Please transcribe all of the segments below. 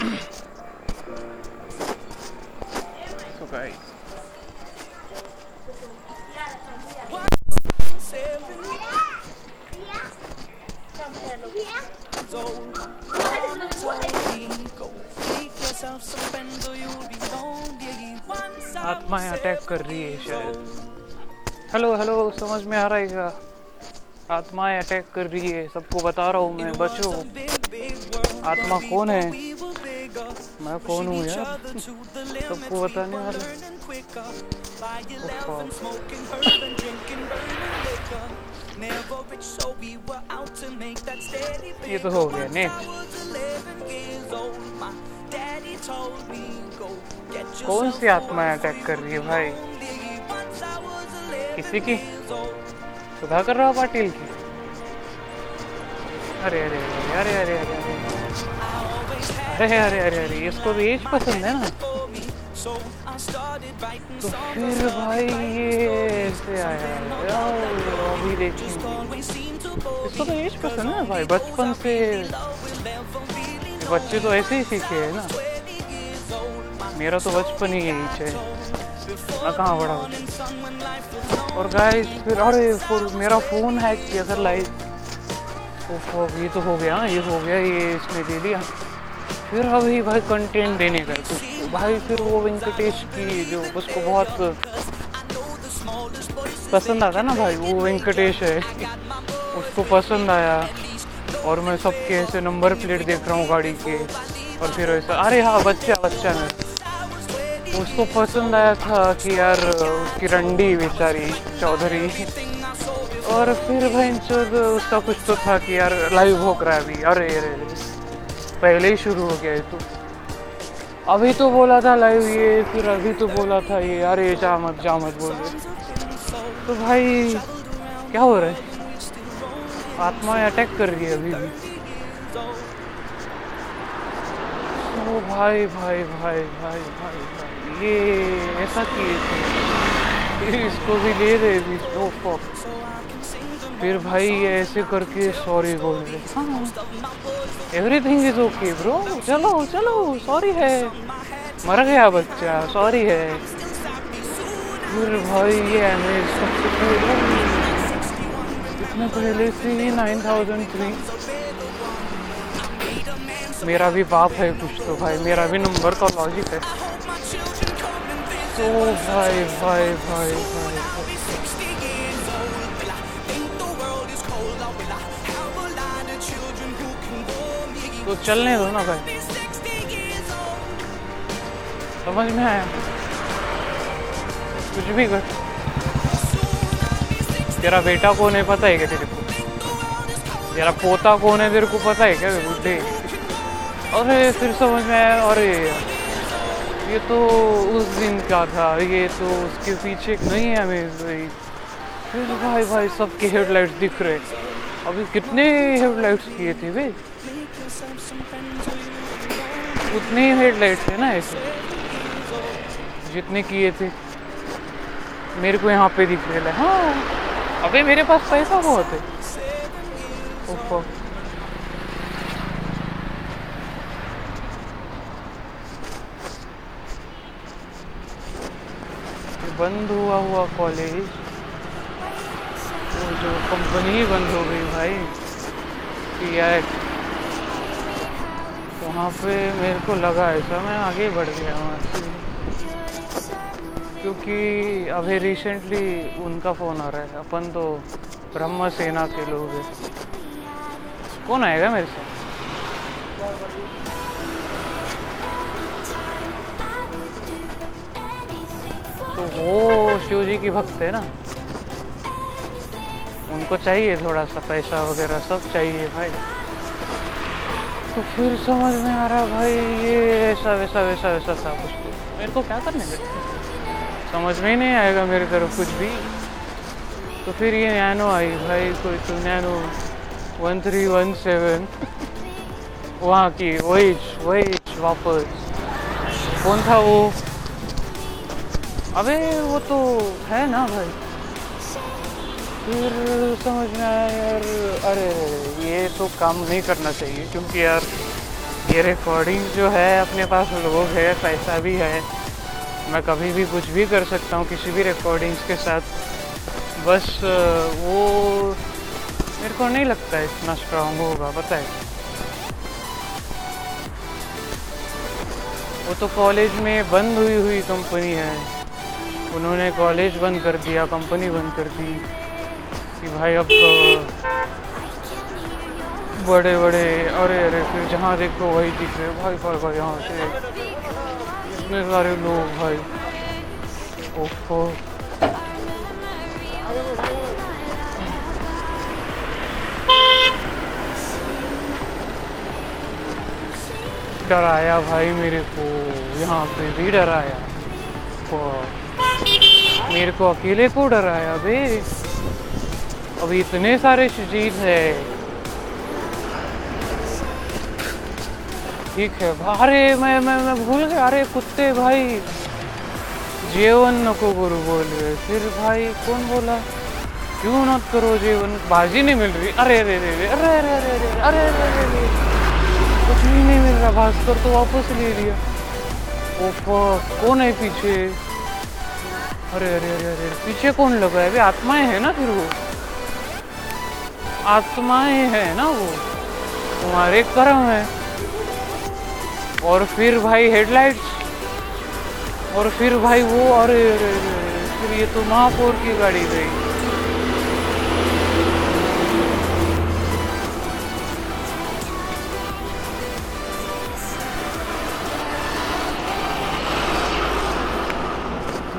आत्माएँ attack कर रही है शायद। हेलो हेलो समझ में आ रहा है क्या? आत्माएँ अटैक कर रही है, सबको बता रहा हूँ मैं, बचो। आत्मा कौन है? मैं कौन हूँ यार? सबको बताने वाला। ये तो हो गया ने। कौन सी आत्माएँ अटैक कर रही है भाई? किसी की? सुधा कर रहा हूँ पाटिल की? अरे अरे अरे अरे अरे अरे, अरे, अरे, अरे। अरे अरे अरे अरे इसको भी एज पसंद है ना? तो फिर भाई ये ऐसे आया अभी देखेंगे। इसको तो एज पसंद है भाई, बचपन से। बच्चे तो ऐसे ही सीखे है ना। मेरा तो बचपन ही यही है मैं कहाँ बड़ा और गाइस फिर, अरे, फिर मेरा फ़ोन हैक किया सर लाइव ये तो हो गया, ये हो गया, ये इसने दे दिया। फिर अभी भाई कंटेंट देने का कुछ। भाई फिर वो वेंकटेश की जो उसको बहुत पसंद आता ना भाई, वो वेंकटेश है। उसको पसंद आया और मैं सबके ऐसे नंबर प्लेट देख रहा हूँ गाड़ी के। और फिर ऐसा, अरे हाँ बच्चा बच्चा मैं उसको पसंद आया था कि यार, उसकी रंडी बेचारी चौधरी। और फिर भाई उसका कुछ तो था कि यार लाइव हो रहा है अभी। अरे अरे। पहले ही शुरू हो गया है तो। अभी तो बोला था लाइव ये, फिर अभी तो बोला था ये, अरे जा मत जा मत बोल। रहे तो भाई, क्या हो रहा है? आत्मा अटैक कर रही है अभी भी। ओ भाई भाई भाई भाई भाई भाई, ये ऐसा किए थे। इसको भी ले रहे भी नो फक फिर भाई ऐसे करके सॉरी बोल रहे एवरीथिंग इज़ ओके ब्रो चलो चलो सॉरी है। मर गया बच्चा सॉरी है। फिर भाई ये इतने पहले से ही नाइन थाउज़ेंड थ्री मेरा भी बाप है कुछ तो भाई मेरा भी नंबर का लॉजिक है। तो भाई भाई भाई भाई भाई, तो चलने दो ना भाई। समझ में आया? कुछ भी कर। तेरा बेटा कौन है पता है क्या तेरे को? तेरा पोता कौन है तेरे को पता है क्या? बुढ़े। अरे, फिर समझ में आया, अरे। ये तो उस दिन का था, ये तो उसके पीछे नहीं है हमें फिर भाई भाई सबके हेडलाइट्स दिख रहे अभी कितने हेडलाइट्स किए थे वे? उतने ही हेडलाइट्स थे ना ऐसे। जितने किए थे। मेरे को यहाँ पे दिख रहे हाँ अबे मेरे पास पैसा बहुत है। बंद हुआ हुआ कॉलेज वो जो कंपनी ही बंद हो गई भाई। पी आई वहाँ पे मेरे को लगा ऐसा, मैं आगे बढ़ गया वहाँ से। क्योंकि अभी रिसेंटली उनका फ़ोन आ रहा है, अपन तो ब्रह्म सेना के लोग हैं। कौन आएगा मेरे साथ? तो वो शिव जी की भक्त है ना? उनको चाहिए थोड़ा सा पैसा वगैरह, सब चाहिए भाई। तो फिर समझ में आ रहा भाई ये ऐसा वैसा वैसा वैसा था कुछ तो। मेरे को क्या करने देते समझ में ही नहीं आएगा मेरे तरफ़ कुछ भी। तो फिर ये नैनो आई भाई कोई तो Nano one three one seven वहाँ की वही वही वापस। कौन था वो? अबे वो तो है ना भाई। फिर समझ में आया यार अरे ये तो काम नहीं करना चाहिए क्योंकि यार ये रिकॉर्डिंग जो है, अपने पास लोग है, पैसा भी है। मैं कभी भी कुछ भी कर सकता हूँ, किसी भी रिकॉर्डिंग्स के साथ। बस वो मेरे को नहीं लगता इतना स्ट्रांग होगा, पता है। वो तो कॉलेज में बंद हुई हुई कंपनी है। उन्होंने कॉलेज बंद कर दिया कंपनी बंद कर दी। कि भाई अब बड़े बड़े अरे अरे फिर जहाँ देखो वही दिख रहे भाई भाई भाई, यहाँ से इतने सारे लोग, भाई। ओफो। डराया भाई मेरे को, यहाँ पे भी डराया। मेरे को अकेले को डराया बे। अभी इतने सारे चीज़ है। ठीक है अरे मैं मैं मैं भूल गया अरे कुत्ते भाई जेवन नको गुरु बोल रहे फिर भाई कौन बोला क्यों न करो जीवन बाजी नहीं मिल रही अरे अरे अरे अरे अरे अरे अरे अरे अरे अरे कुछ भी नहीं मिल रहा भास्कर तो वापस ले लिया ओफो कौन है पीछे अरे अरे अरे अरे पीछे कौन लगा है अभी आत्माएँ है ना फिर वो आत्माएँ है ना वो तुम्हारे कर्म है और फिर भाई हेडलाइट और फिर भाई वो, अरे फिर ये तो महापौर की गाड़ी गई।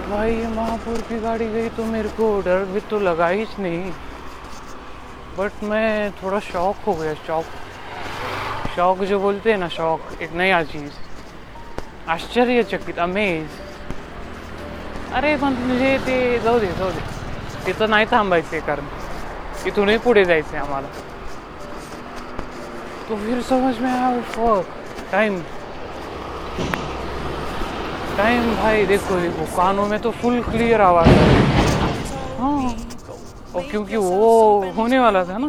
भाई ये महापौर की गाड़ी गई तो मेरे को डर भी तो लगा ही नहीं। बट मैं थोड़ा शौक हो गया शौक शौक जो बोलते हैं ना, शौक एक नया चीज़। आश्चर्यचकित अमेज अरे पण म्हणजे ते, जाऊ दे जाऊ दे। तिथं नाही थांबायचे कारण, इथूनही पुढे जायचे आम्हाला। तो फिर समझ में आया फक टाइम टाइम भाई, देखो देखो, कानों में तो फुल क्लियर आवाज़ हाँ और क्योंकि वो होने वाला था ना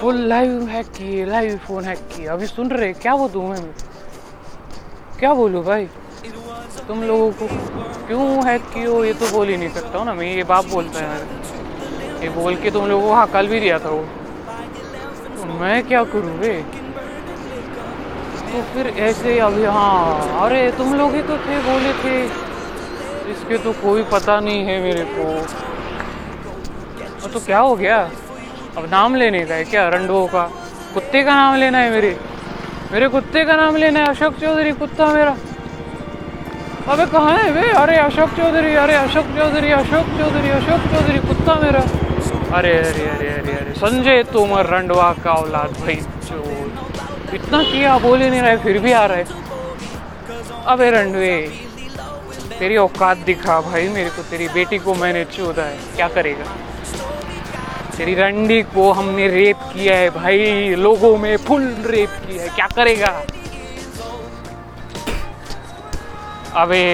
फुल लाइव हैक किए लाइव फ़ोन हैक किए अभी सुन रहे क्या वो तुम्हें क्या बोलूँ भाई? तुम लोगों को क्यों हैक किए ये तो बोल ही नहीं सकता हूँ ना मैं, ये बाप बोलता है। ये बोल के तुम लोगों को हाँ कल भी दिया था वो। तो मैं क्या करूँ वे तो फिर ऐसे अभी हाँ। अरे, तुम लोग ही तो थे, बोले थे। इसके तो कोई पता नहीं है मेरे को। तो क्या हो गया? अब नाम लेने का है क्या? रंडो का। कुत्ते का नाम लेना है मेरे। मेरे कुत्ते का नाम लेना है अशोक चौधरी, कुत्ता मेरा। अबे कहाँ है वे? अरे अशोक चौधरी, अरे अशोक चौधरी अशोक चौधरी अशोक चौधरी, कुत्ता मेरा। अरे अरे अरे अरे अरे, संजय तोमर रंडवा का औलाद भाई इतना किया, बोल ही नहीं रहा, फिर भी आ रहा। अबे रंडवे तेरी औकात दिखा भाई, मेरे को तेरी बेटी को मैंने चोदा है। क्या करेगा? तेरी रंडी को हमने रेप किया है भाई, लोगों में फुल रेप किया है। क्या करेगा? अबे,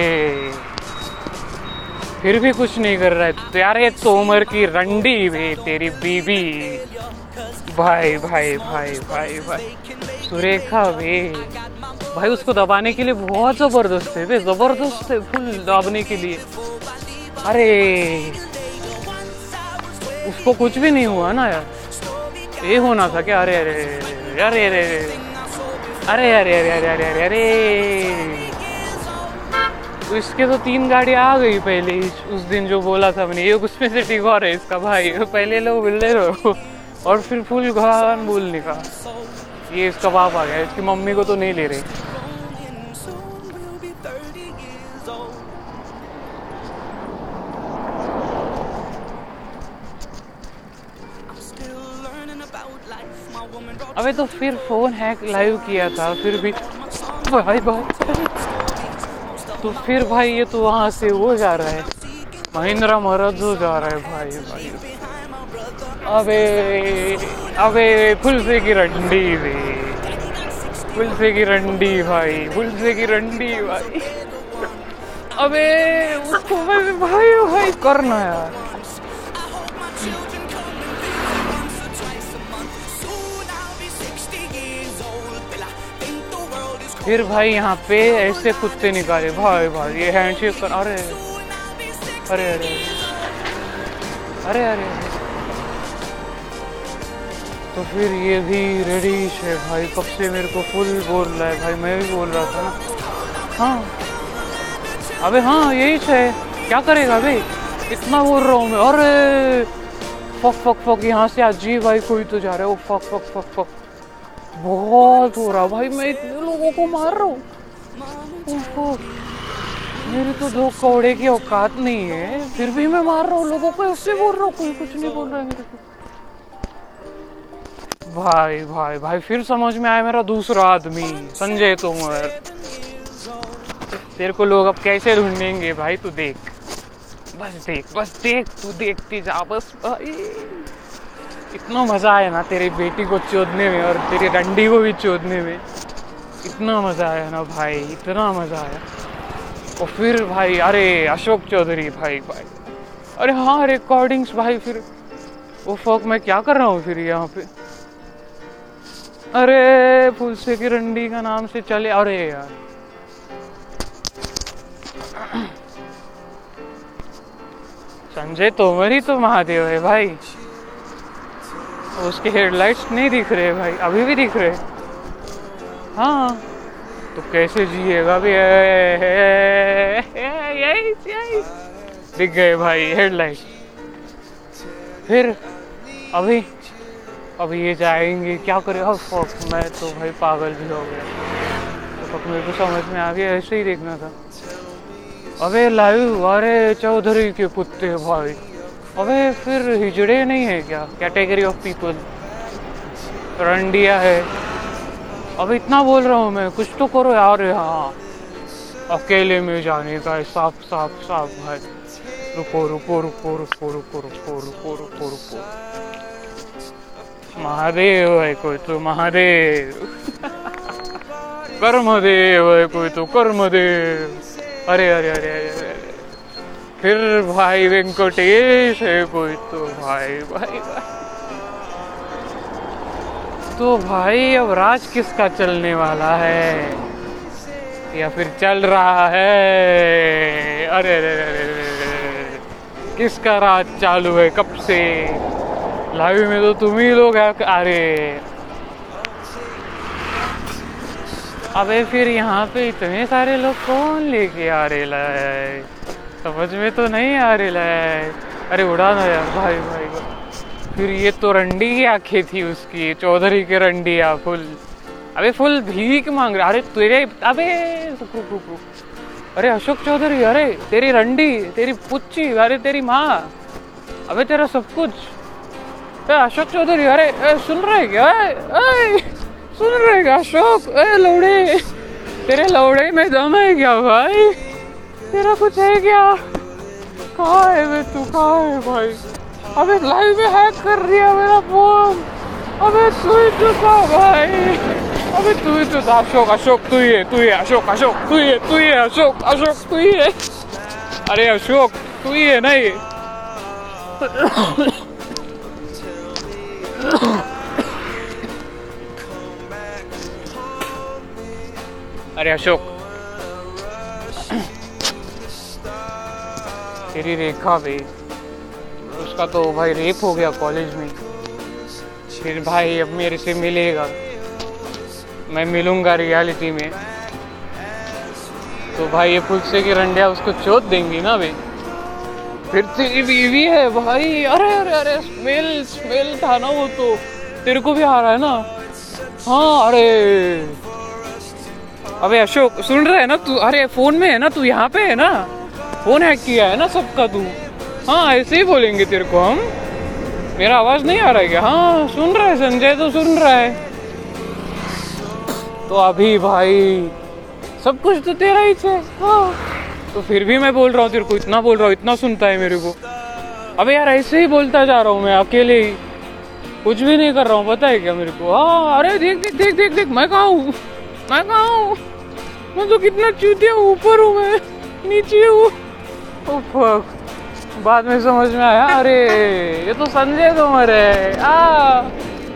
फिर भी कुछ नहीं कर रहा है। तो यार, ये तोमर की रंडी वे तेरी बीबी। भाई भाई भाई भाई भाई। सुरेखा वे भाई, उसको दबाने के लिए बहुत ज़बरदस्त है। वे ज़बरदस्त है, फुल दबाने के लिए। अरे उसको कुछ भी नहीं हुआ ना यार ये होना था क्या अरे अरे अरे अरे अरे अरे अरे अरे अरे अरे अरे तो इसके तो तीन गाड़ियाँ आ गई पहले ही उस दिन जो बोला था मैंने ये उसमें से ठीक और है इसका भाई पहले लोग मिल रहे हो और फिर फुल भगवान बोलने का ये इसका बाप आ गया इसकी मम्मी को तो नहीं ले रहे अबे तो फिर फ़ोन हैक लाइव किया था, फिर भी। भाई भाई। तो फिर भाई ये तो वहाँ से वो जा रहा है। महिंद्रा महाराज जो जा रहा है, भाई भाई। अबे अबे, फुलसे की रंडी वे। फुलसे की रंडी, भाई, फुलसे की रंडी, भाई। अबे, उसको भाई भाई भाई, करना यार। फिर भाई यहाँ पे ऐसे कुत्ते निकाले। भाई भाई, ये हैंडशेक कर अरे अरे अरे अरे अरे तो फिर ये भी रेडी है भाई। कब से मेरे को फुल बोल रहा है भाई। मैं भी बोल रहा था ना। हाँ। अबे हाँ यही है। क्या करेगा अबे? इतना बोल रहा हूँ मैं। अरे फक फक फक यहाँ से जी भाई कोई तो जा रहा है। Oh fuck fuck fuck fuck बहुत हो रहा भाई मैं इतने लोगों को मार रहा हूँ मेरी तो दो कौड़े की औकात नहीं है फिर भी मैं मार रहा हूँ लोगों को ऐसे बोल रहा हूँ कोई कुछ नहीं बोल रहा है मेरे को भाई भाई भाई फिर समझ में आया मेरा दूसरा आदमी संजय तोमर तेरे को लोग अब कैसे ढूंढेंगे भाई तू देख बस देख बस देख तू देखती जा बस भाई इतना मज़ा आया ना तेरी बेटी को चोदने में और तेरी डंडी को भी चोदने में। इतना मज़ा आया ना भाई, इतना मज़ा आया। और फिर भाई, अरे अशोक चौधरी, भाई भाई। अरे हाँ रिकॉर्डिंग्स भाई, फिर वो फक मैं क्या कर रहा हूँ फिर यहाँ पे? अरे, फुलसे की रंडी का नाम से चले, अरे यार। संजय तोमर ही तो महादेव है भाई। उसके हेडलाइट्स नहीं दिख रहे भाई, अभी भी दिख रहे। हाँ। तो कैसे जिएगा भी? दिख गए भाई हेडलाइट फिर अभी अभी ये जाएँगे। क्या करे? अब फक मैं तो भाई पागल भी हो गया। तो मेरे को समझ में आ गया, ऐसे ही देखना था। अबे लाइव अरे चौधरी के कुत्ते भाई। अबे फिर हिजड़े नहीं है क्या? कैटेगरी ऑफ़ पीपल रंडिया है। अब इतना बोल रहा हूँ मैं, कुछ तो करो यार हाँ अकेले में जाने का साफ़ साफ़ साफ़ भाई। रुको रुको रुको रुको रुको रुको रुको रुको रुको। महादेव है कोई तो महादेव। कर्म देव है कोई तो कर्म देव अरे अरे अरे अरे अरे। फिर भाई वेंकटेश है कोई तो भाई भाई भाई। तो भाई, अब राज किसका चलने वाला है? या फिर चल रहा है? अरे अरे अरे किसका राज चालू है? कब से? लाइव में तो तुम ही लोग अरे। अबे फिर यहाँ पे इतने सारे लोग कौन लेके आ रहे लाए समझ में तो नहीं आ रही है अरे उड़ा ना यार भाई भाई। फिर ये तो रंडी की आँखें थी उसकी चौधरी के रंडिया फुल। अबे फुल भीख मांग रहा अरे तेरे अबे रुक रुक रुक अरे अशोक चौधरी अरे तेरी रंडी तेरी पुच्ची अरे तेरी माँ। अबे तेरा सब कुछ। अशोक चौधरी अरे ए, सुन रहे क्या? ए, ए, सुन रहे क्या अशोक? ए लौड़े। तेरे लौड़े में दम है क्या भाई? तेरा कुछ है क्या? कहा है वे तू? कहा है भाई? अबे लाइव में हैक कर दिया मेरा फ़ोन अबे तू ही तो था भाई। अबे तू ही तो था अशोक अशोक, तू ही है, तू ही, अशोक अशोक, तू ही है, तू ही है, अशोक अशोक, तू ही है। अरे अशोक, तू ही है ना ये? अरे अशोक तेरी रेखा भी उसका तो भाई रेप हो गया कॉलेज में। फिर भाई अब मेरे से मिलेगा। मैं मिलूँगा रियलिटी में। तो भाई ये पुलसे की रंडिया उसको चोट देंगी ना भाई। फिर तेरी बीवी है भाई। अरे अरे अरे स्मेल स्मेल था ना वो तो। तेरे को भी आ रहा है ना? हाँ अरे। अबे अशोक, सुन रहा है ना तू? अरे फ़ोन में है ना तू? यहाँ पे है ना? फ़ोन हैक किया है ना सबका तू हाँ ऐसे ही बोलेंगे तेरे को हम। मेरा आवाज़ नहीं आ रहा है क्या? हाँ सुन रहा है संजय तो सुन रहा है। तो अभी भाई, सब कुछ तो तेरा ही है हाँ तो फिर भी मैं बोल रहा हूँ तेरे को, इतना बोल रहा हूँ, इतना सुनता है मेरे को। अबे यार, ऐसे ही बोलता जा रहा हूँ मैं अकेले ही। कुछ भी नहीं कर रहा हूँ, पता है क्या मेरे को? हाँ अरे देख देख देख देख देख, मैं कहा हूँ? मैं कहा हूँ? मैं तो कितना चूतिया ऊपर हूँ, मैं नीचे हूँ। बाद में समझ में आया, अरे, ये तो संजय तोमर है।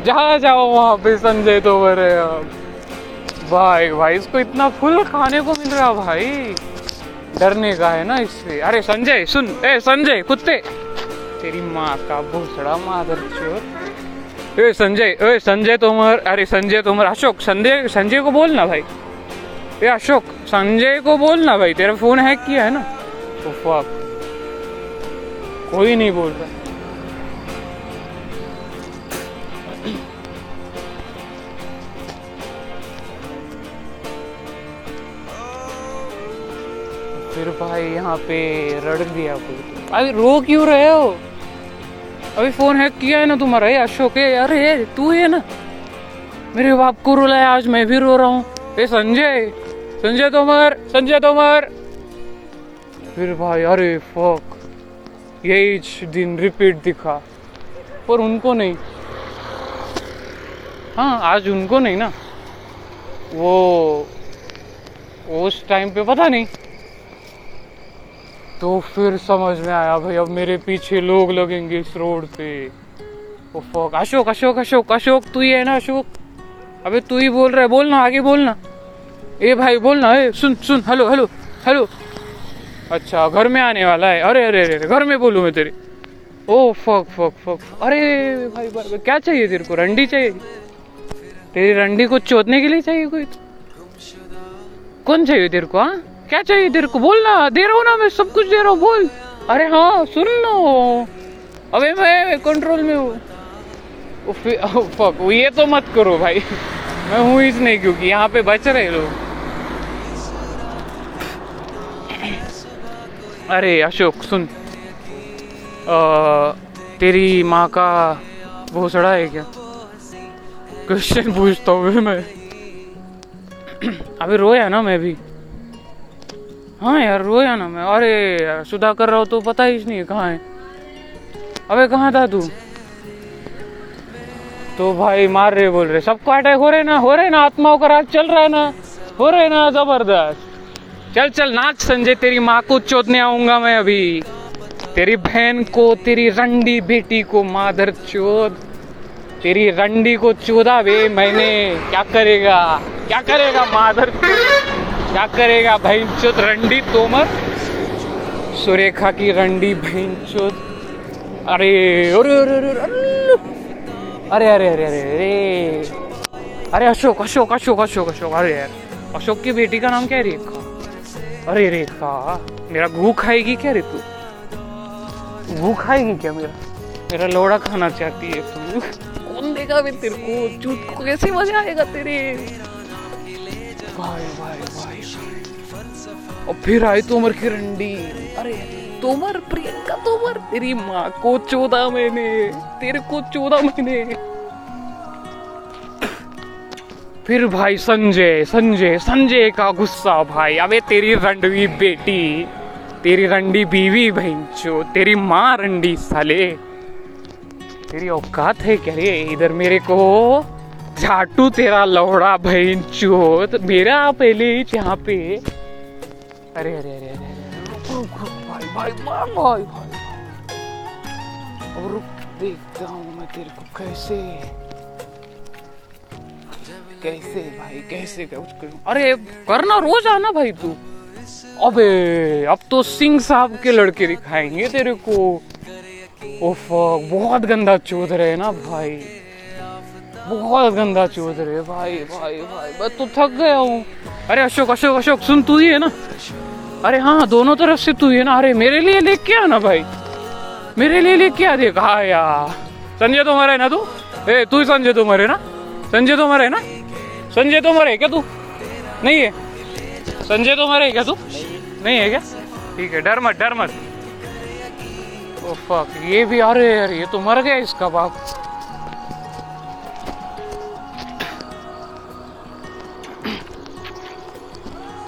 जहाँ जाओ वहाँ पे संजय तोमर है अब। भाई भाई, इसको इतना फुल खाने को मिल रहा भाई। डरने का है ना इससे। अरे, संजय, सुन। ए, संजय, कुत्ते। तेरी माँ का भूसड़ा मादर चोर। ए, संजय ए, संजय तोमर। अरे, संजय तोमर। अशोक, संजय संजय को बोलना भाई। ए, अशोक, संजय को बोलना भाई। तेरा फ़ोन हैक किया है ना? तो कोई नहीं बोल रहा फिर भाई यहाँ पे रड़ दिया कोई अभी रो क्यों रहे हो? अभी फ़ोन हैक किया है ना तुम्हारा, ये अशोक है। अरे तू है ना। मेरे बाप को रुलाया, आज मैं भी रो रहा हूँ। संजय संजय तोमर संजय तोमर। फिर भाई, अरे फक यही दिन रिपीट दिखा। पर उनको नहीं। हाँ आज उनको नहीं ना। वो, उस टाइम पे पता नहीं। तो फिर समझ में आया, भाई, अब मेरे पीछे लोग लगेंगे इस रोड पे। ओ फक अशोक अशोक अशोक अशोक, तू ही है ना, अशोक? अबे, तू ही बोल रहा है, बोलना, आगे बोलना। ए भाई, बोलना, ए, सुन सुन हेलो हेलो हेलो अच्छा घर में आने वाला है। अरे अरे अरे घर में बोलूँ मैं तेरे। ओ फक फक फक अरे भाई, भाई, भाई क्या चाहिए तेरे को? रंडी चाहिए? तेरी रंडी को चोतने के लिए चाहिए कोई? कौन चाहिए तेरे को हाँ? क्या चाहिए तेरे को? बोलना दे रहा हूँ ना मैं सब कुछ दे रहा हूँ बोल। अरे हाँ सुन लो। अबे मैं कंट्रोल में हूँ। फक ये तो मत करो भाई। मैं हूँ नहीं क्योंकि यहाँ पे बच रहे लोग। अरे अशोक सुन। आ, तेरी माँ का भोसड़ा है क्या? क्वेश्चन पूछता हूँ मैं। अभी रोया ना मैं भी। हाँ यार रोया ना मैं। अरे यार सुधा कर रहा हूँ तो पता ही नहीं कहाँ है। अबे कहाँ था तू? तो भाई मार रहे बोल रहे। सबको अटैक हो रहे ना हो रहे ना आत्माओं का राज चल रहा है ना। हो रहे ना ज़बरदस्त। चल चल, नाच संजय, तेरी माँ को चोदने आऊँगा मैं अभी। तेरी बहन को, तेरी रंडी बेटी को माधर चोद। तेरी रंडी को चोदा वे मैंने। क्या करेगा? क्या करेगा माधर क्या करेगा बहन चोद? रंडी तोमर सुरेखा की रंडी बहन चोद। अरे अरे अरे अरे अरे अरे अरे अरे अरे अरे। अशोक अशोक अशोक अशोक अशोक, अरे यार अशोक की बेटी का नाम क्या है रेखा अरे रेखा मेरा घू खाएगी क्या रे तू? घू खाएगी क्या मेरा? मेरा लोड़ा खाना चाहती है तू। कौन देगा भी तेरे को? चूत को कैसे मज़ा आएगा तेरे? भाई भाई भाई। और फिर आई तोमर की रंडी। अरे तोमर प्रियंका तोमर तेरी माँ को चौदह महीने तेरे को चौदह महीने फिर भाई संजय संजय संजय का गुस्सा भाई। अबे तेरी रंडवी बेटी, तेरी रंडी बीवी बहनचो, तेरी माँ रंडी साले। तेरी औकात है क्या रे? इधर मेरे को झाटू तेरा लौड़ा बहन चोत मेरा पहले यहाँ पे। अरे अरे अरे अरे भाई भाई भाई भाई भाई। और रुक, देखता हूँ मैं तेरे को कैसे कैसे भाई, कैसे कुछ अरे, करना रोज आना भाई तू। अबे, अब तो सिंह साहब के लड़के दिखाएँगे तेरे को। ओफ बहुत गंदा चोद रहे ना भाई। बहुत गंदा चोद रहे भाई भाई भाई। मैं तो थक गया हूँ। अरे, अशोक अशोक अशोक, सुन, तू ही है ना? अरे हाँ दोनों तरफ़ से तू ही है ना। अरे, मेरे लिए लेके आना भाई। मेरे लिए लेके आ देख। यार संजय तोमर है ना तू? ए, तू ही संजय तोमर है ना? संजय तोमर है ना? संजय तोमर है क्या तू? नहीं है? संजय तोमर है क्या तू? नहीं है क्या? ठीक है, डर मत डर मत। फक ये भी अरे यार, ये तो मर गया इसका बाप।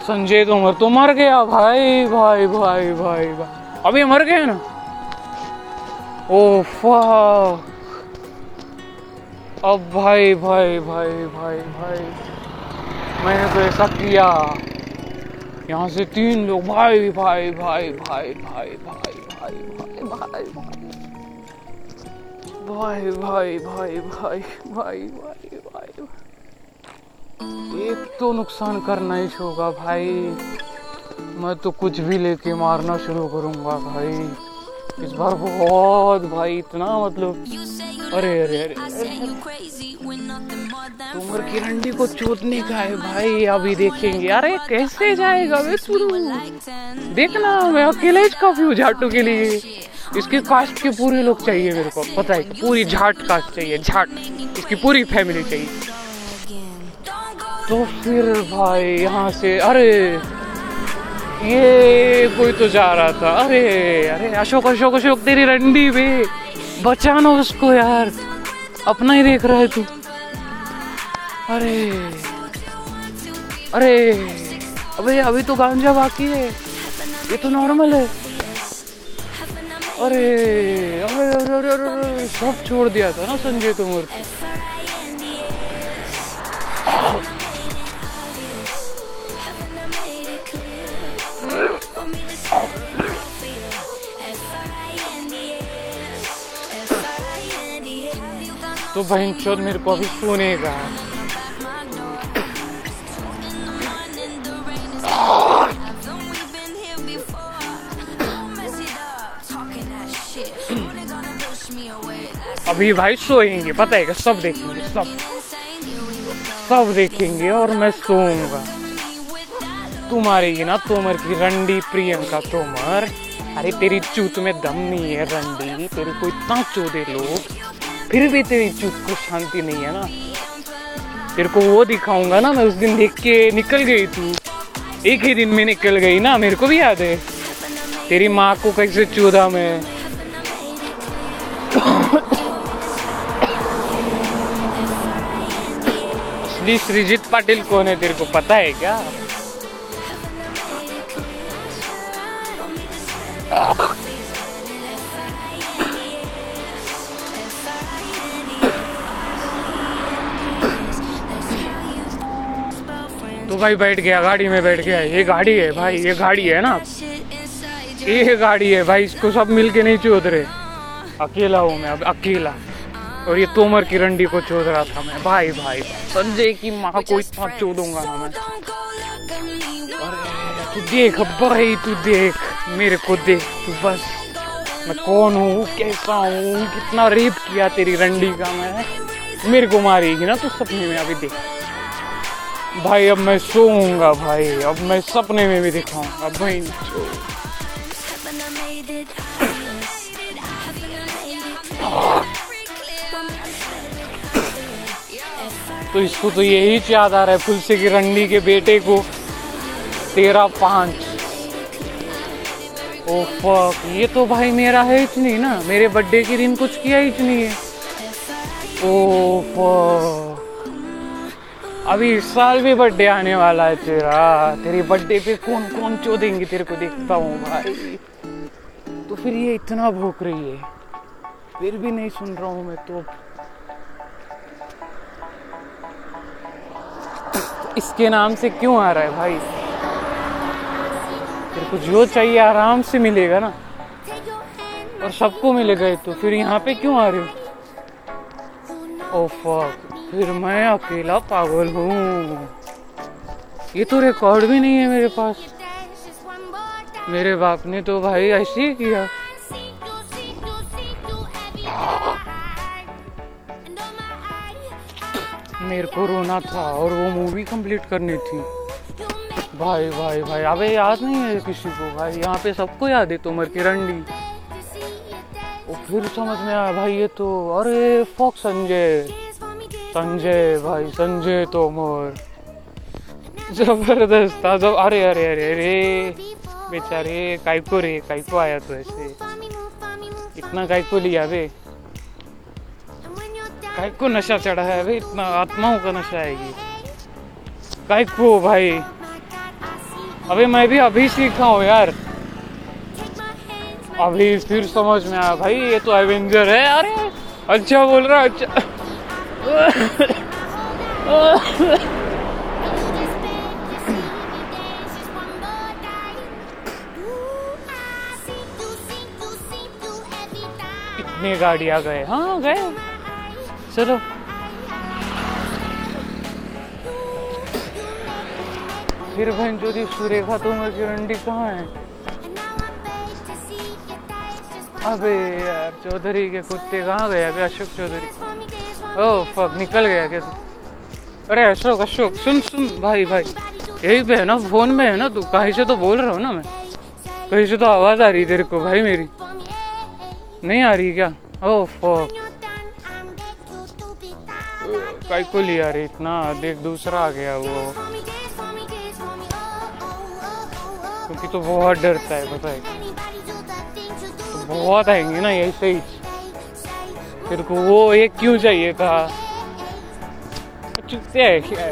संजय तोमर तो मर गया, भाई भाई भाई भाई भाई। अभी मर गया ना? ओ फक अब भाई भाई भाई भाई भाई मैंने तो ऐसा किया यहाँ से तीन लोग भाई भाई भाई भाई भाई भाई भाई भाई भाई भाई भाई भाई भाई भाई भाई भाई भाई भाई एक तो नुकसान करना ही होगा भाई मैं तो कुछ भी लेके मारना शुरू करूँगा भाई इस बार बहुत भाई इतना मतलब। अरे अरे अरे, उम्र की रंडी को चोटने का है भाई अभी देखेंगे। अरे कैसे जाएगा वे शुरू देखना मैं अकेले काफ़ी हूँ झाटू के लिए। इसके कास्ट के पूरे लोग चाहिए मेरे को पता है पूरी झाट कास्ट चाहिए झाट। इसकी पूरी फैमिली चाहिए। तो फिर भाई यहाँ से अरे। ये कोई तो जा रहा था। अरे अरे, अशोक अशोक अशोक, तेरी रंडी बे बचाना उसको यार। अपना ही देख रहा है तू। अरे अरे, अबे, अभी तो गांजा बाकी है। ये तो नॉर्मल है। अरे अरे अरे अरे सब छोड़ दिया था ना संजय तोमर तो बहन चौथ मेरे को अभी सोने का अभी भाई सोएँगे, पता है सब देखेंगे, सब। सब देखेंगे और मैं सोऊँगा। तू मारेगी ना, तोमर की रंडी, प्रियंका तोमर। अरे तेरी चूत में दम नहीं है, रंडी। तेरे को इतना चो दे लोग। फिर भी तेरी चूत को शांति नहीं है ना? तेरे को वो दिखाऊँगा ना, मैं उस दिन देख के निकल गई तू एक ही दिन में निकल गई ना, मेरे को भी याद है। तेरी माँ को कैसे चूदा मैं? असली श्रीजीत पाटिल कौन है तेरे को पता है क्या? भाई बैठ गया, गाड़ी में बैठ गया। ये गाड़ी है भाई, ये गाड़ी है ना। ये गाड़ी है भाई, इसको सब मिल के नहीं चोद रहे अकेला हूँ मैं अब, अकेला। और ये तोमर की रंडी को चोद रहा था मैं। भाई भाई, संजय की माँ को इतना चोदूँगा ना मैं। तू देख भाई, तू देख। मेरे को देख, तू बस। मैं कौन हूँ, कैसा हूँ, कितना रेप किया तेरी रंडी का मैं। मेरे को मारेगी ना तू सपने में, अभी देख। भाई, अब मैं सोऊँगा भाई, अब मैं सपने में भी दिखाऊँगा भाई तो इसको तो यही याद आ रहा है फुलसे की रंडी के बेटे को तेरह पाँच। ओ फक ये तो भाई मेरा है नहीं ना, मेरे बर्थडे के दिन कुछ किया ही नहीं है। ओ फक अभी इस साल भी बर्थडे आने वाला है तेरा। तेरे बर्थडे पे कौन कौन चोदेंगे तेरे को देखता हूँ भाई। तो फिर ये इतना भूख रही है। फिर भी नहीं सुन रहा हूँ मैं तो। इसके नाम से क्यों आ रहा है भाई? तेरे को जो चाहिए आराम से मिलेगा ना। और सबको मिलेगा तो। फिर यहाँ पे क्यों आ रहे हो? ओ फक फिर मैं अकेला पागल हूँ। ये तो रिकॉर्ड भी नहीं है मेरे पास। मेरे बाप ने तो भाई ऐसे ही किया। मेरे को रोना था और वो मूवी कंप्लीट करनी थी। भाई भाई भाई, अबे याद नहीं है किसी को? भाई, यहाँ पे सबको याद है, तोमर की रंडी। फिर समझ में आया, भाई, ये तो अरे फॉक संजय संजय भाई, संजय तोमर ज़बरदस्त जब अरे अरे अरे अरे। बेचारे काइको रे काइको आया तो ऐसे। इतना काइको लिया बे। काइको नशा चढ़ा है बे, इतना आत्माओं का नशा आएगी काइको भाई। अबे, मैं भी अभी सीखा हूँ यार। अभी फिर समझ में आया भाई, ये तो एवेंजर है, अरे। अच्छा बोल रहा अच्छा। इतने गाड़ी आ गए। हाँ गए। चलो। फिर बहन जो सुरेखा, तुम की रंडी कहाँ है? अबे यार, चौधरी के कुत्ते कहाँ गए? अबे अशोक चौधरी। ओ फक निकल गया कैसे अरे, अशोक अशोक, सुन सुन, भाई भाई। यही पे है ना फ़ोन में है ना तू? कहीं से तो बोल रहा हूँ ना मैं। कहीं से तो आवाज़ आ रही तेरे को, भाई, मेरी। नहीं आ रही क्या? ओ फक काय को लिया रे इतना? देख, दूसरा आ गया वो। क्योंकि तो बहुत डरता है, पता है। तो बहुत आएँगे ना ऐसे ही। तेरे को वो एक क्यों चाहिए था? चुपते है क्या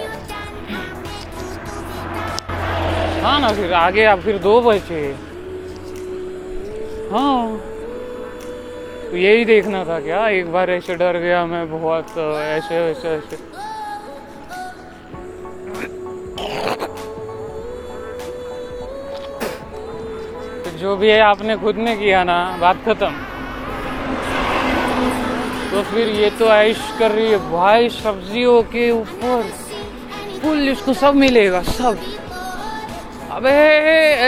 हाँ ना, फिर आगे अब फिर दो बचे। हाँ। तो यही देखना था क्या? एक बार ऐसे डर गया मैं बहुत, ऐसे ऐसे ऐसे। तो जो भी है आपने खुद ने किया ना, बात खत्म। तो फिर ये तो ऐश कर रही है। भाई, सब्जियों के ऊपर फुल इसको सब मिलेगा, सब। अबे,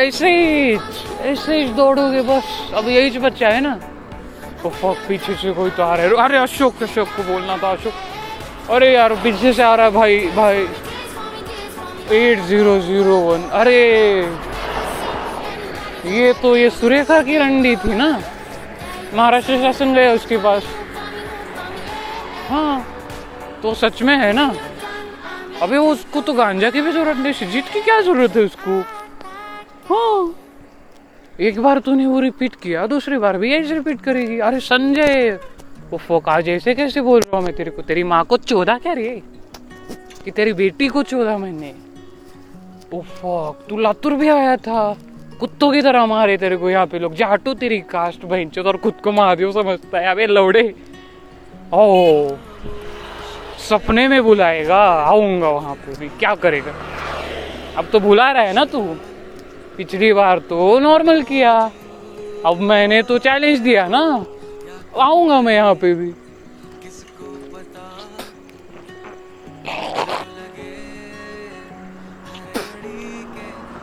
ऐसे ही ऐसे ही दौड़ोगे बस। अब यही बच्चा है ना। तो फक पीछे से कोई तो आ रहा है। अरे, अशोक अशोक को बोलना था, अशोक। अरे यार पीछे से आ रहा है भाई भाई। Eight zero zero one. अरे, ये तो ये सुरेखा की रंडी थी ना। महाराष्ट्र शासन गया उसके पास। हाँ तो सच में है ना? अबे वो उसको तो गांजा की भी ज़रूरत नहीं, शिजीत की क्या ज़रूरत है उसको? हाँ। एक बार तूने वो रिपीट किया, दूसरी बार भी ऐसे रिपीट करेगी। अरे संजय, वो फोक आज ऐसे कैसे बोल रहा हूँ मैं तेरे को? तेरी माँ को चौदह क्या रे? कि तेरी बेटी को चौदह महीने तू लातूर भी आया था। कुत्तों की तरह मारे तेरे को यहाँ पे लोग। जाटो तेरी कास्ट बहन और खुद को महादेव समझता है? अबे लौड़े। ओ सपने में बुलाएगा, आऊँगा वहाँ पे भी, क्या करेगा? अब तो बुला रहा है ना तू? पिछली बार तो नॉर्मल किया, अब मैंने तो चैलेंज दिया ना। आऊँगा मैं यहाँ पे भी।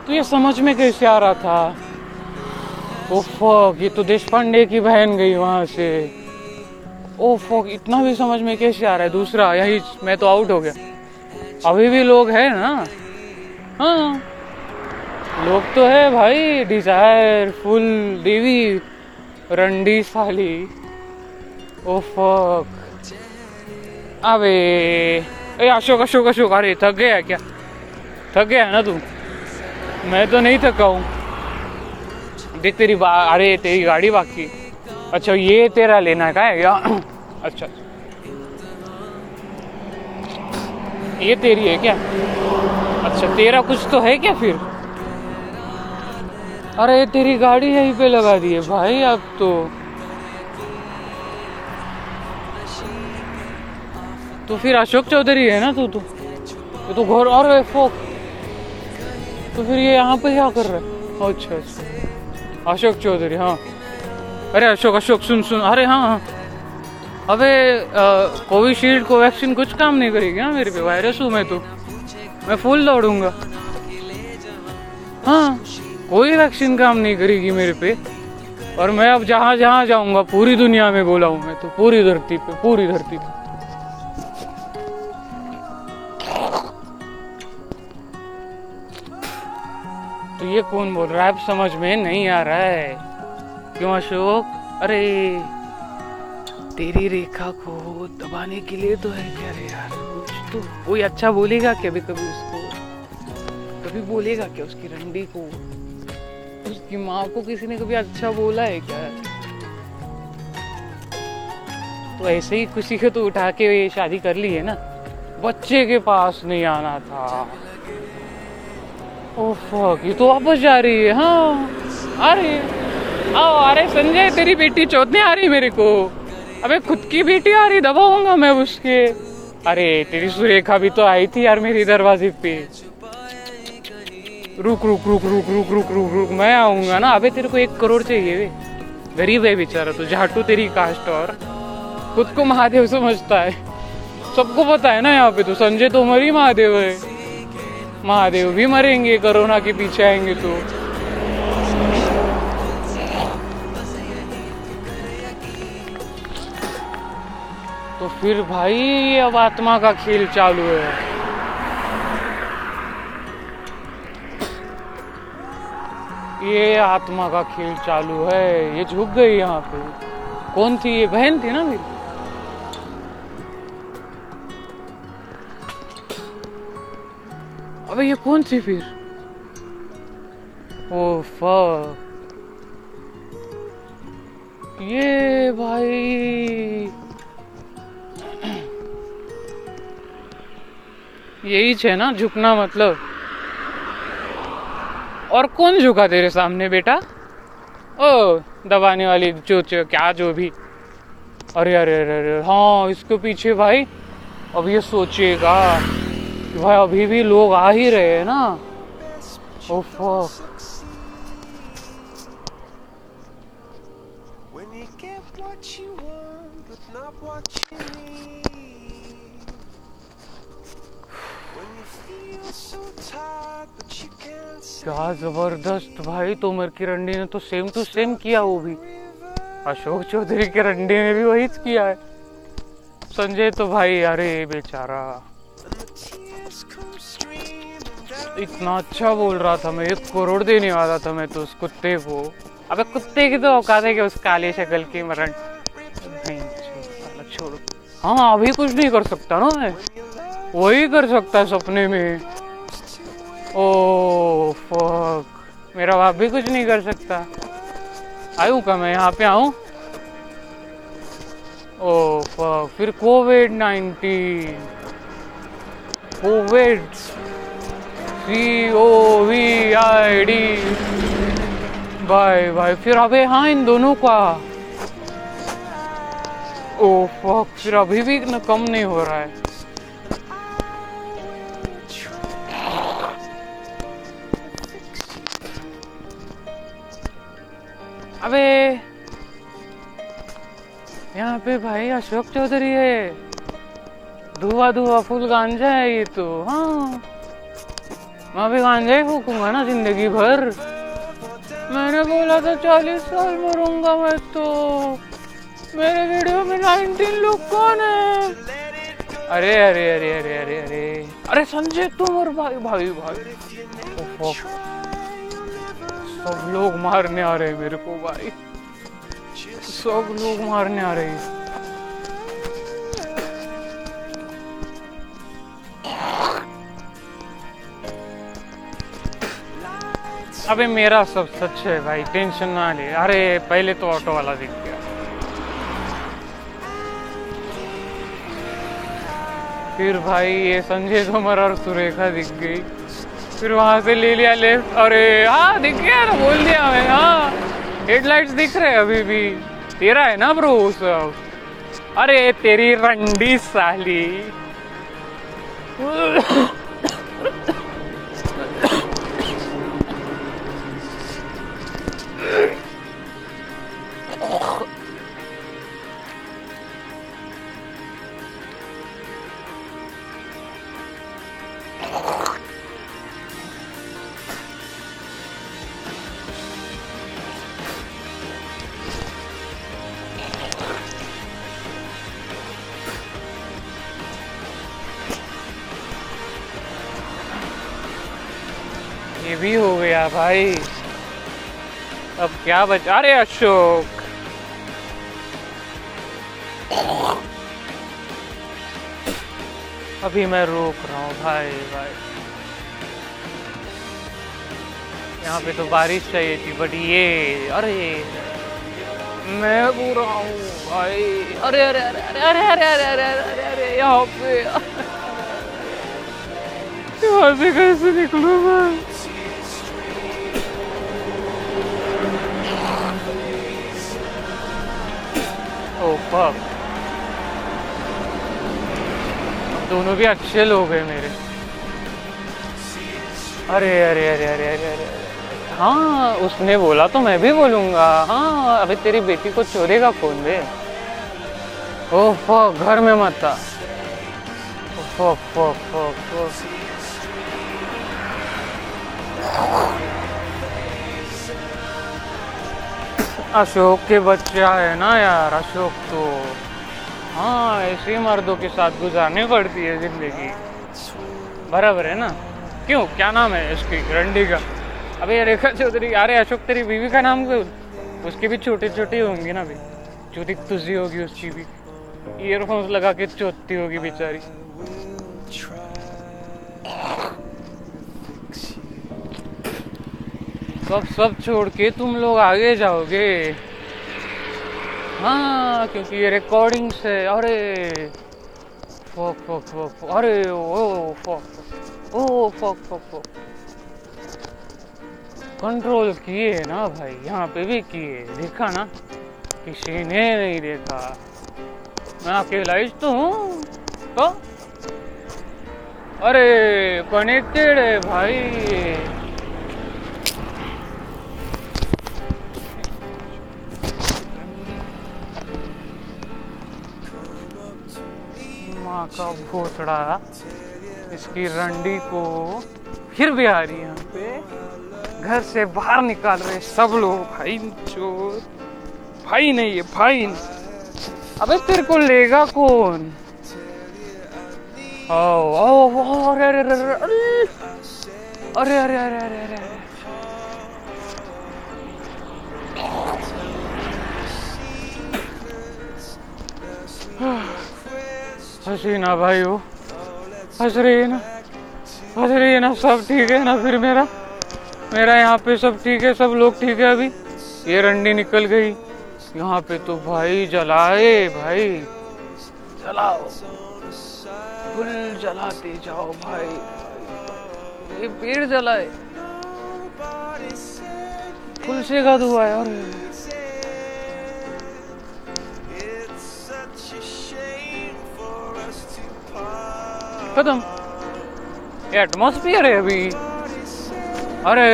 तो ये समझ में कैसे आ रहा था? ओ फक ये तो देश पांडे की बहन गई वहाँ से। ओ फक इतना भी समझ में कैसे आ रहा है? दूसरा, यही, मैं तो आउट हो गया। अभी भी लोग है ना? हाँ। लोग तो है भाई डिज़ायर फुल देवी रंडी साली ओ फक अबे, ए, अशोक अशोक अशोक, अरे, थक गया क्या? थक गया है ना तू? मैं तो नहीं थका हूँ। देख तेरी बा, अरे, तेरी गाड़ी बाकी। अच्छा ये तेरा लेना का है? या अच्छा ये तेरी है क्या? अच्छा तेरा कुछ तो है क्या फिर? अरे तेरी गाड़ी यहीं पे लगा दी है भाई अब तो। तो फिर अशोक चौधरी है ना तू तो? ये तो घर और फोक तो फिर ये यहाँ पे क्या कर रहा है? अच्छा अच्छा। अशोक चौधरी हाँ। अरे अशोक अशोक, सुन सुन। अरे हाँ हाँ। अबे कोविशील्ड कोवैक्सीन कुछ काम नहीं करेगी हाँ मेरे पे वायरस हूँ मैं तो। मैं फुल दौड़ूँगा। हाँ कोई वैक्सीन काम नहीं करेगी मेरे पे। और मैं अब जहाँ जहाँ जाऊँगा, पूरी दुनिया में बोला हूँ मैं तो पूरी धरती पे, पूरी धरती पे। तो ये कौन बोल रहा है? अब समझ में नहीं आ रहा है। क्यों अशोक? अरे, तेरी रेखा को दबाने के लिए तो है क्या रे यार? कुछ तो कोई अच्छा बोलेगा कभी कभी उसको? कभी बोलेगा क्या उसकी रंडी को? उसकी माँ को किसी ने कभी अच्छा बोला है क्या? तो ऐसे ही खुशी को तो उठा के ये शादी कर ली है ना? बच्चे के पास नहीं आना था। ओह, ये तो वापस जा रही है हाँ। अरे आओ अरे संजय, तेरी बेटी चौथने आ रही मेरे को। अबे, खुद की बेटी आ रही दबाऊँगा मैं उसके। अरे, तेरी सुरेखा भी तो आई थी यार मेरी दरवाजे पे। रुक रुक रुक रुक रुक रुक रुक रुक मैं आऊँगा ना। अबे, तेरे को एक करोड़ चाहिए वे। गरीब है बेचारा तो झाटू तेरी कास्ट और। खुद को महादेव समझता है। सबको पता है ना यहाँ पे तो संजय तोमर ही महादेव है। महादेव भी मरेंगे, कोरोना के पीछे आएँगे तो। फिर भाई, अब आत्मा का खेल चालू है। ये आत्मा का खेल चालू है। ये झुक गई यहाँ पे। कौन थी ये? बहन थी ना मेरी? अबे ये कौन थी फिर? ओ फक ये भाई यही है ना झुकना मतलब। और कौन झुका तेरे सामने बेटा? ओ दबाने वाली जो, क्या जो भी। अरे अरे अरे अरे हाँ इसके पीछे भाई अब ये सोचेगा भाई अभी भी लोग आ ही रहे हैं ना। ओ क्या ज़बरदस्त भाई तोमर की रंडी ने तो सेम टू सेम किया वो भी। अशोक चौधरी के रंडी ने भी वही किया है। संजय तो भाई अरे बेचारा. इतना अच्छा बोल रहा था मैं एक करोड़ देने वाला था मैं तो उस कुत्ते को। अबे कुत्ते की तो औकात है कि उस काले शक्ल की मरण। छोड़ो, हाँ अभी कुछ नहीं कर सकता ना मैं। वही कर सकता सपने में। ओ फक मेरा बाप भी कुछ नहीं कर सकता। आयु का मैं यहाँ पे आऊँ? ओ फक फिर Covid nineteen Covid C O V I D भाई भाई फिर अबे हाँ इन दोनों का। ओ फक फिर अभी भी कम नहीं हो रहा है। अबे। यहाँ पे भाई अशोक चौधरी है। धुआ धुआ, फुल गांजा है ये तो हाँ। मैं भी गांजा ही फूकूँगा ना ज़िंदगी भर। मैंने बोला था चालीस साल मरूँगा मैं तो। मेरे वीडियो में नाइनटीन लोग कौन है? अरे अरे अरे अरे अरे अरे। अरे संजय, तुम और भाई भाई भाई। ओहो। सब लोग मारने आ रहे हैं मेरे को भाई। सब लोग मारने आ रहे हैं। अबे मेरा सब सच है भाई, टेंशन ना ले। अरे, पहले तो ऑटो वाला दिख गया फिर भाई ये संजय तोमर और सुरेखा दिख गई। फिर वहाँ से ले लिया लेफ़्ट। अरे हाँ दिख गया ना, बोल दिया मैं हाँ। हेडलाइट्स दिख रहे अभी भी। तेरा है ना ब्रो सब। अरे, तेरी रंडी साली ये भी हो गया भाई अब क्या बचा अरे अशोक अभी मैं रोक रहा हूँ भाई भाई यहाँ पे तो बारिश चाहिए थी बट ये अरे मैं बुरा हूँ भाई अरे अरे अरे अरे अरे अरे अरे अरे अरे अरे यहाँ पे यहाँ से कैसे निकलूँ मैं दोनों भी अच्छे लोग हैं मेरे। अरे अरे अरे अरे अरे अरे। हाँ उसने बोला तो मैं भी बोलूँगा। हाँ अभी तेरी बेटी को चोरेगा कौन बे ओ फक घर में मत आ। फक फक फक अशोक के बच्चा है ना यार, अशोक तो। हाँ ऐसे मर्दों के साथ गुजारनी पड़ती है ज़िंदगी। बराबर है ना? क्यों? क्या नाम है इसकी? रंडी का। अबे रेखा चौधरी, अरे अशोक तेरी बीवी का नाम क्यों? उसकी भी छोटी छोटी होंगी ना भी छोटी तुझी होगी उसकी भी ईयरफोन्स लगा के चोती होगी बेचारी। सब सब छोड़ के तुम लोग आगे जाओगे। हाँ क्योंकि ये रिकॉर्डिंग्स है। अरे फक फक फक अरे, ओ फक ओ फक कंट्रोल किए ना भाई, यहाँ पे भी किए। देखा ना, किसी ने नहीं देखा। मैं अकेला ही तो हूँ। तो? अरे कनेक्टेड है भाई। का भोसड़ा इसकी रंडी को फिर भी आ रही यहाँ पे। घर से बाहर निकाल रहे सब लोग, भाई चोर। भाई नहीं है, भाई अबे तेरे को लेगा कौन? अरे अरे अरे। अरे अरे अरे अरे अरे अरे। हसीना भाई हो हंस रही है ना हंस रही है ना सब ठीक है ना फिर मेरा? मेरा यहाँ पे सब ठीक है, सब लोग ठीक है अभी? ये रंडी निकल गई। यहाँ पे तो भाई जलाए भाई। जलाओ। फुल जलाते जाओ भाई। ये पेड़ जलाए। फुल से का धुआ है खत्म। ये एटमोस्फियर है अभी। अरे।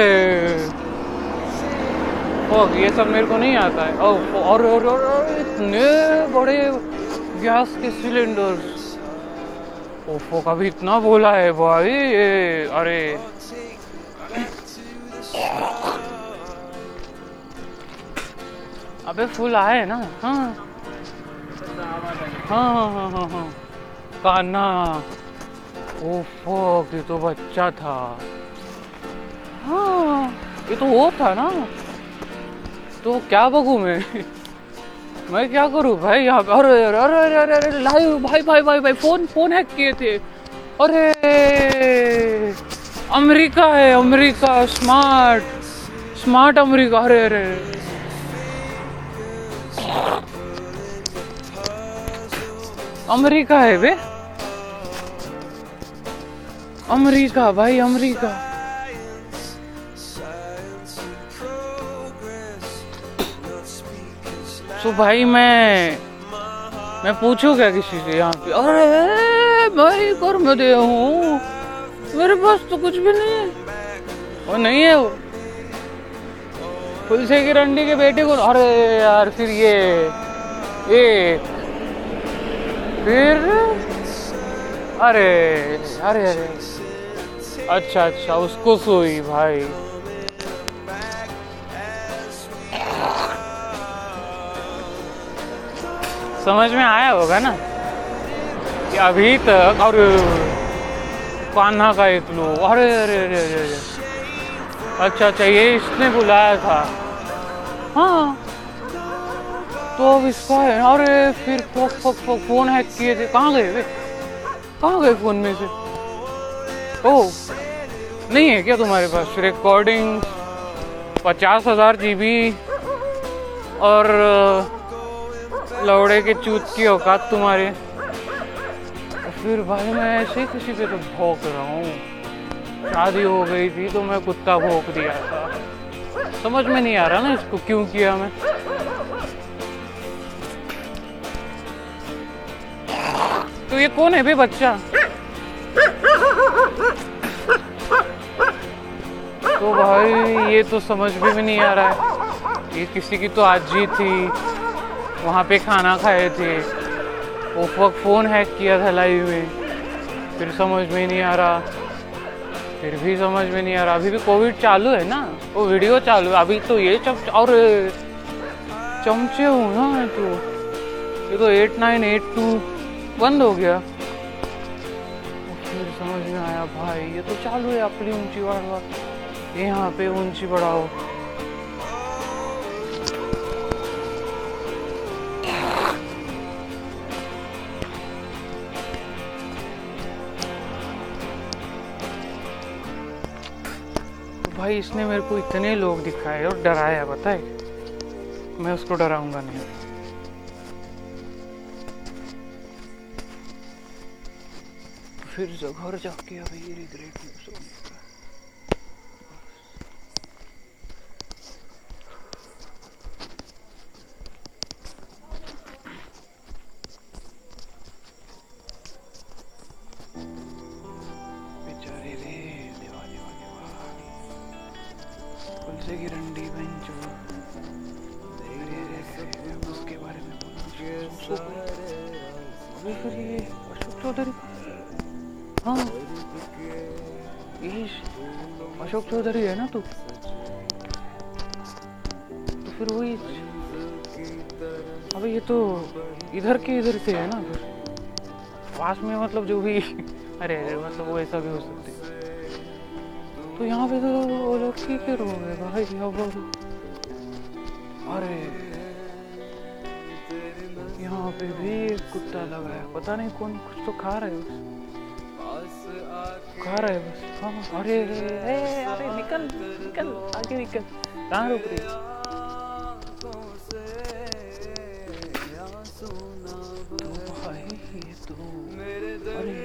फक ये सब मेरे को नहीं आता है। ओ और और और इतने बड़े गैस के सिलेंडर्स ओफो का भी इतना बोला है भाई। अरे। अबे, फुल आए ना? हाँ। हाँ हाँ हाँ हाँ हाँ। कान्हा ओफो, ये तो बच्चा था। हाँ ये तो वो था ना। तो क्या बगू मैं? मैं क्या करूँ भाई यहाँ पे? अरे अरे अरे अरे अरे अरे, लाइव, भाई भाई भाई भाई, फ़ोन फ़ोन हैक किए थे। अरे, अमेरिका है, अमेरिका, स्मार्ट स्मार्ट अमेरिका, अरे अरे। अमेरिका है बे। अमेरिका, भाई, अमेरिका। तो भाई, मैं मैं पूछूँ क्या किसी से यहाँ पे? अरे, भाई कर मैं दे हूँ। मेरे पास तो कुछ भी नहीं है। वो नहीं है वो। तुलसी की रंडी के बेटे को अरे यार, फिर ये ये फिर अरे अरे अरे। अच्छा अच्छा उसको सोई, भाई। समझ में आया होगा ना? कि अभी तक, और कान्हा का एक लोग अरे अरे अरे अरे अरे। अच्छा अच्छा ये इसने बुलाया था। हाँ। तो अब इसका है अरे, फिर fuck fuck fuck phone hack किए थे। कहाँ गए वे? कहाँ गए फ़ोन में से? ओ नहीं है क्या तुम्हारे पास? रिकॉर्डिंग पचास हज़ार जी बी और लौड़े के चूत की औकात तुम्हारे। फिर भाई मैं ऐसे ही किसी पे तो भौंक रहा हूँ। शादी हो गई थी तो मैं कुत्ता भौंक दिया था। समझ में नहीं आ रहा ना इसको क्यों किया मैं? तो ये कौन है बे बच्चा? तो भाई, ये तो समझ में भी नहीं आ रहा है। ये किसी की तो आजी थी। वहाँ पे खाना खाए थे। उस वक्त फ़ोन हैक किया था लाइव में। फिर समझ में नहीं आ रहा। फिर भी समझ में नहीं आ रहा। अभी भी कोविड चालू है ना? वो वीडियो चालू है। अभी तो ये चम, और चमचे हूँ ना तो। ये तो एट नाइन एट टू बंद हो गया। समझ में आया भाई, ये तो चालू है अपनी ऊँची बढ़ाओ यहाँ पे ऊँची बढ़ाओ। भाई, इसने मेरे को इतने लोग दिखाए और डराया बताए मैं उसको डराऊँगा नहीं। फिर जो घर जाके अभी रिग्रेट महसूस ऐसा भी हो सकते तो यहाँ पे तो वो लोग ठीक है रहोगे भाई अब अरे, यहाँ पे भी एक कुत्ता लगा है। पता नहीं कौन, कुछ तो खा रहा है खा रहा है बस। हाँ अरे अरे अरे अरे निकल निकल, आगे निकल। कहाँ रुक रही तो भाई, ये तो अरे।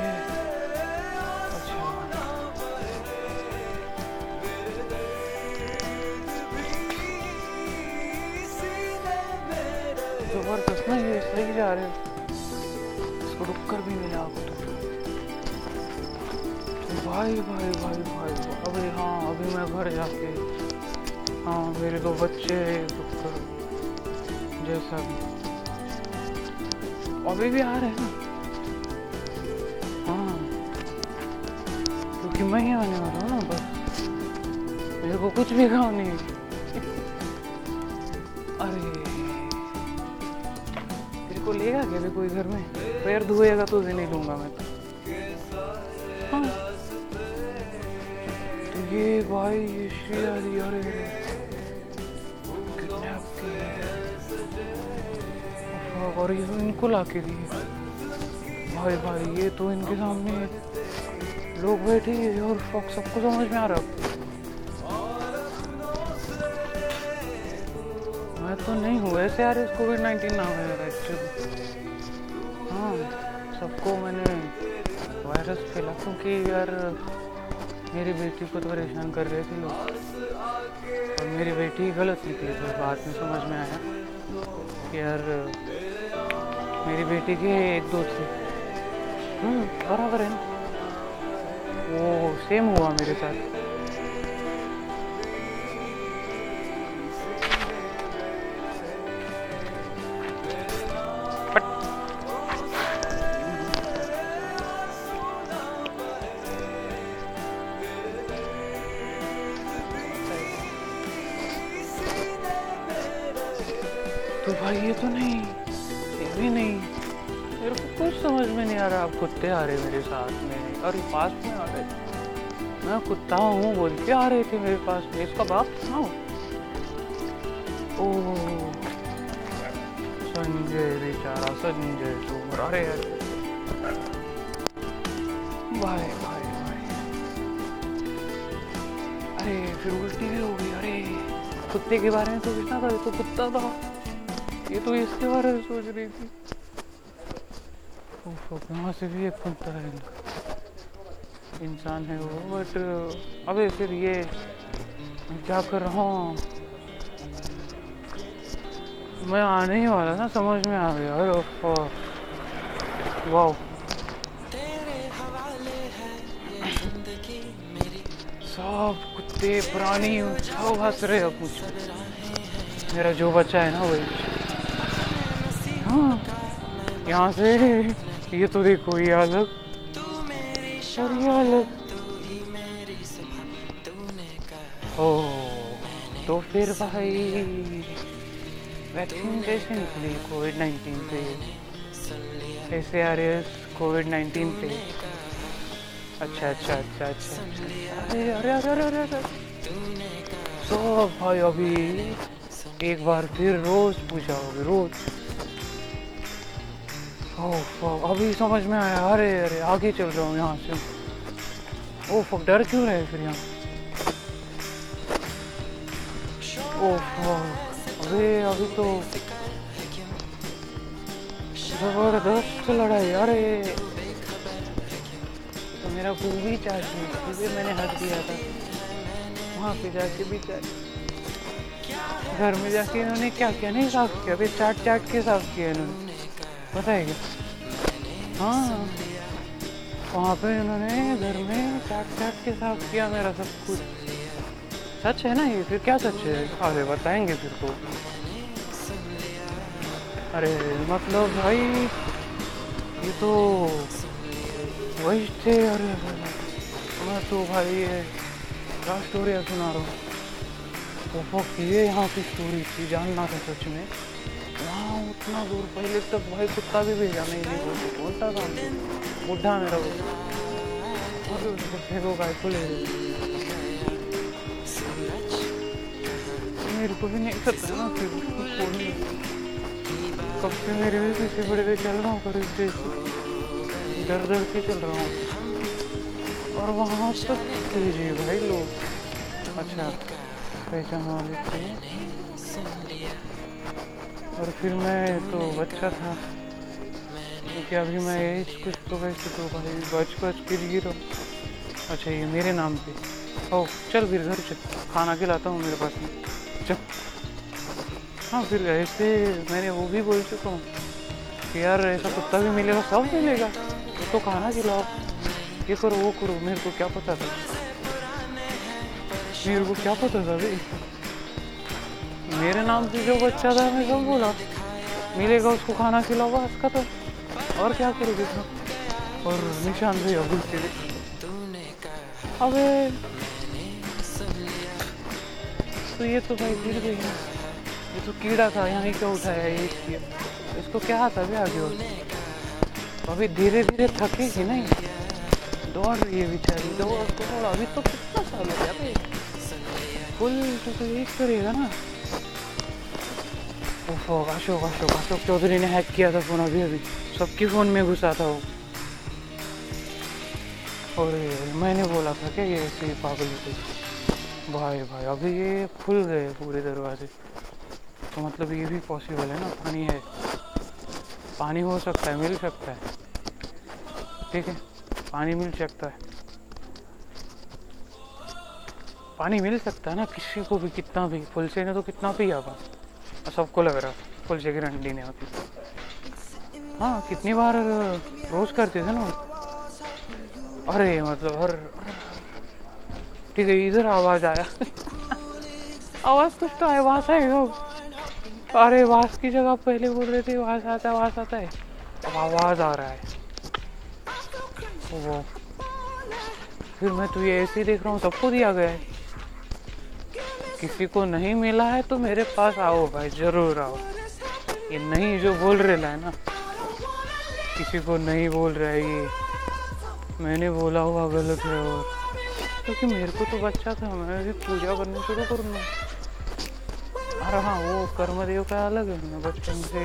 जा रहे हो। इसको रुक कर भी मिला अब तो। भाई भाई भाई भाई अभी हाँ अभी मैं घर जाके हाँ मेरे दो बच्चे कर। जैसा भी। अभी भी आ रहे हैं हाँ। क्योंकि मैं ही आने वाला हूँ ना, बस। मेरे को कुछ भी काम नहीं है। कोई घर में? पैर धोएगा तो उसे नहीं लूँगा मैं तो। हाँ। तो ये भाई, ये श्रेया दी अरे और ये इनको ला के दिए भाई भाई, ये तो इनके सामने लोग बैठे और सबको समझ में आ रहा। मैं तो नहीं हूँ। ऐसे यार इस कोविड नाइन्टीन ना है एक्चुअली हाँ सबको मैंने वायरस फैला, क्योंकि यार मेरी बेटी को तो परेशान कर रहे थे लोग। और मेरी बेटी गलत निकली फिर बाद में समझ में आया। कि यार, मेरी बेटी के एक दो थे। हम्म बराबर है ना? वो सेम हुआ मेरे साथ। मैं हूँ बोल के आ रहे थे मेरे पास में इसका बाप था ओ संजय बेचारा संजय तो अरे अरे भाई भाई भाई अरे फिर उल्टी भी हो गई अरे कुत्ते के बारे में सोचना था तो कुत्ता था ये तो इसके बारे में सोच रही थी से भी एक कुत्ता है इनका इंसान है वो। बट अबे फिर ये क्या कर रहा हूँ? मैं आने ही वाला था समझ में आ गया। अरे वाह सब कुत्ते प्राणी सब हंस रहे अब मुझ। मेरा जो बच्चा है ना वही। हाँ। यहाँ से ये तो देखो ये अलग ओ तो फिर भाई वैक्सीन कैसे निकली कोविड नाइन्टीन पे ऐसे आ रहे कोविड नाइन्टीन पे। अच्छा अच्छा अच्छा अच्छा अच्छा। अरे अरे अरे अरे अरे तो भाई, अभी एक बार फिर रोज पूछा होगी रोज। अभी समझ में आया। अरे अरे आगे चल रहा हूँ यहाँ से। ओह fuck, डर क्यों रहे फिर यहाँ? ओह अरे अभी तो ज़बरदस्त लड़ाई अरे। तो मेरा पूरी चाची जिसे मैंने हक दिया था। वहाँ पे जाके भी चाट घर में जाके इन्होंने क्या क्या? नहीं साफ़ किया अभी चाट चाट के साफ़ किया इन्होंने। पता है क्या? हाँ। वहाँ पे इन्होंने घर में चाट चाट के साफ़ किया मेरा सब कुछ। सच है ना ये? फिर क्या सच है? आगे बताएँगे फिर तो। अरे मतलब भाई ये तो वही थे। अरे अरे, अरे। मैं तो भाई ये क्या स्टोरी सुना रहा हूँ। तो ये यहाँ की स्टोरी थी जानना था सच में। उतना दूर, पहले तक भाई कुत्ता भी भेजा नहीं नहीं बोलते काम बुढ़ा मेरा फेंको गाय को ले मेरे को भी नहीं पता ना फिर कब से मेरे भी पीछे पड़े हुए चल रहा हूँ, पर इस देश डर डर के चल रहा हूँ। और वहाँ तक भेजिए भाई लोग। अच्छा पहचान वाले थे। और फिर मैं तो बच्चा था। क्योंकि अभी मैं एज कुछ तो वैसे तो भाई बच बच के जी रहा हूँ अच्छा ये मेरे नाम पे। ओ, चल फिर घर चल। खाना खिलाता हूँ मेरे पास। में चल। हाँ फिर ऐसे मैंने वो भी बोल चुका हूँ कि यार, ऐसा कुत्ता भी मिलेगा, सब मिलेगा। तो खाना खिलाओ। ये करो, वो करो, मेरे को क्या पता था? मेरे को क्या पता था भाई? मेरे नाम से जो बच्चा था, मैं सब बोला, मिलेगा उसको खाना खिलाओ, बस खत्म। और क्या करोगे इसमें? और निशान भैया बोलते थे अबे। तो ये तो भाई गिर गई ये तो कीड़ा था, यहाँ क्यों उठाया ये? इसको क्या आता भी आगे और? अभी धीरे धीरे थकेगी नहीं? दौड़ रही है बेचारी, दौड़ दौड़। अभी तो कितना साल हो गया भाई। फुल तो तो यही करेगा ना। ओफो अशोक अशोक अशोक चौधरी ने हैक किया था फ़ोन अभी अभी। सबके फ़ोन में घुसा था वो। और मैंने बोला था क्या ये ऐसे पागल थे भाई भाई, अभी ये खुल गए पूरे दरवाजे। तो मतलब ये भी पॉसिबल है ना, पानी है। पानी हो सकता है, मिल सकता है। ठीक है, पानी मिल सकता है। पानी मिल सकता है ना, किसी को भी, कितना भी फुलसे ने तो कितना बा और सबको लग रहा फुलसे की रंडी ने होती हाँ कितनी बार रोज करते थे ना। अरे मतलब हर, ठीक है, इधर आवाज़ आया। आवाज़ कुछ तो है वहाँ से अरे, आवाज़ की जगह पहले बोल रहे थे आवाज़ आता है आवाज़ आता है। अब आवाज़ आ रहा है। वो। फिर मैं तो ये ऐसे ही देख रहा हूँ, सबको दिया गया है। किसी को नहीं मिला है तो मेरे पास आओ भाई, ज़रूर आओ। ये नहीं जो बोल रहे है ना, किसी को नहीं बोल रहा है ये। मैंने बोला हुआ गलत है और, क्योंकि मेरे को तो बच्चा था मैं भी पूजा करनी शुरू करूँगा अरे हाँ वो कर्मदेव का अलग है, मैं बचपन से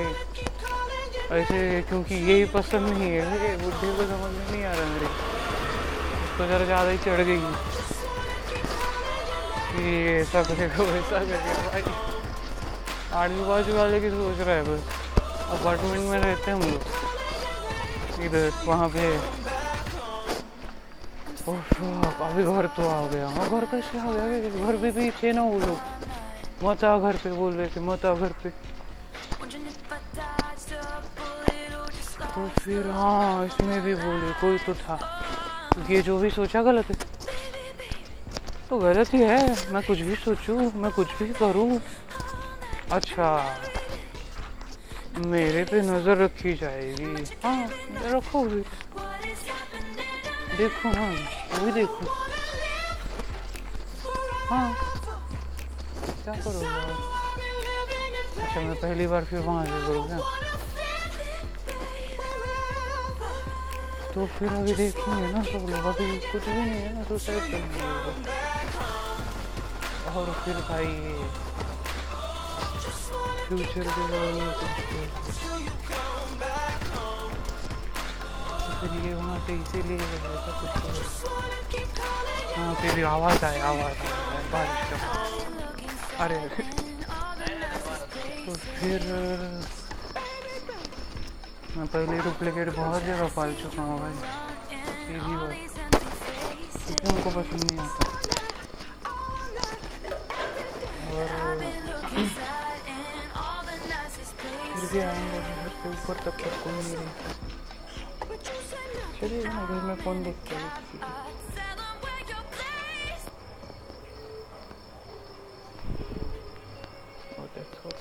ऐसे, क्योंकि यही पसंद नहीं है ये बुढ़े को समझ में नहीं आ रहा मेरे। उसको जरा ज़्यादा ही चढ़ गई। ऐसा करेगा आजू बाजू वाले की सोच रहा है बस। अपार्टमेंट में रहते हैं हम लोग। इधर, वहाँ पे। अभी घर तो आ गया। हाँ घर कैसे आ गया। घर पे भी थे ना वो लोग। मत आ घर पे बोल रहे थे, मत आ घर पे। तो फिर हाँ इसमें भी बोले कोई तो था। ये जो भी सोचा गलत है। तो गलत ही है। मैं कुछ भी सोचूं, मैं कुछ भी करूँ। अच्छा मेरे पे नज़र रखी जाएगी। हाँ रखो भी। देखो हाँ वो भी देखो। हाँ क्या करोगे अच्छा मैं पहली बार फिर वहाँ से करूँगा तो फिर अभी देखेंगे ना सब लोग। अभी कुछ भी नहीं है ना सुसाइड करने होगा और फिर भाई फ्यूचर के में तो ये वहाँ से इसीलिए ऐसा कुछ हो हाँ फिर आवाज़ आए, आवाज़ बारिश अरे तो फिर, मैं पहले डुप्लीकेट बहुत जगह पाल चुका हूँ भाई। सीधी बात। क्योंकि उनको पसंद नहीं आता। भी आएँगे घर के ऊपर तब तक कोई नहीं रहता चलिए घर में फ़ोन देखते है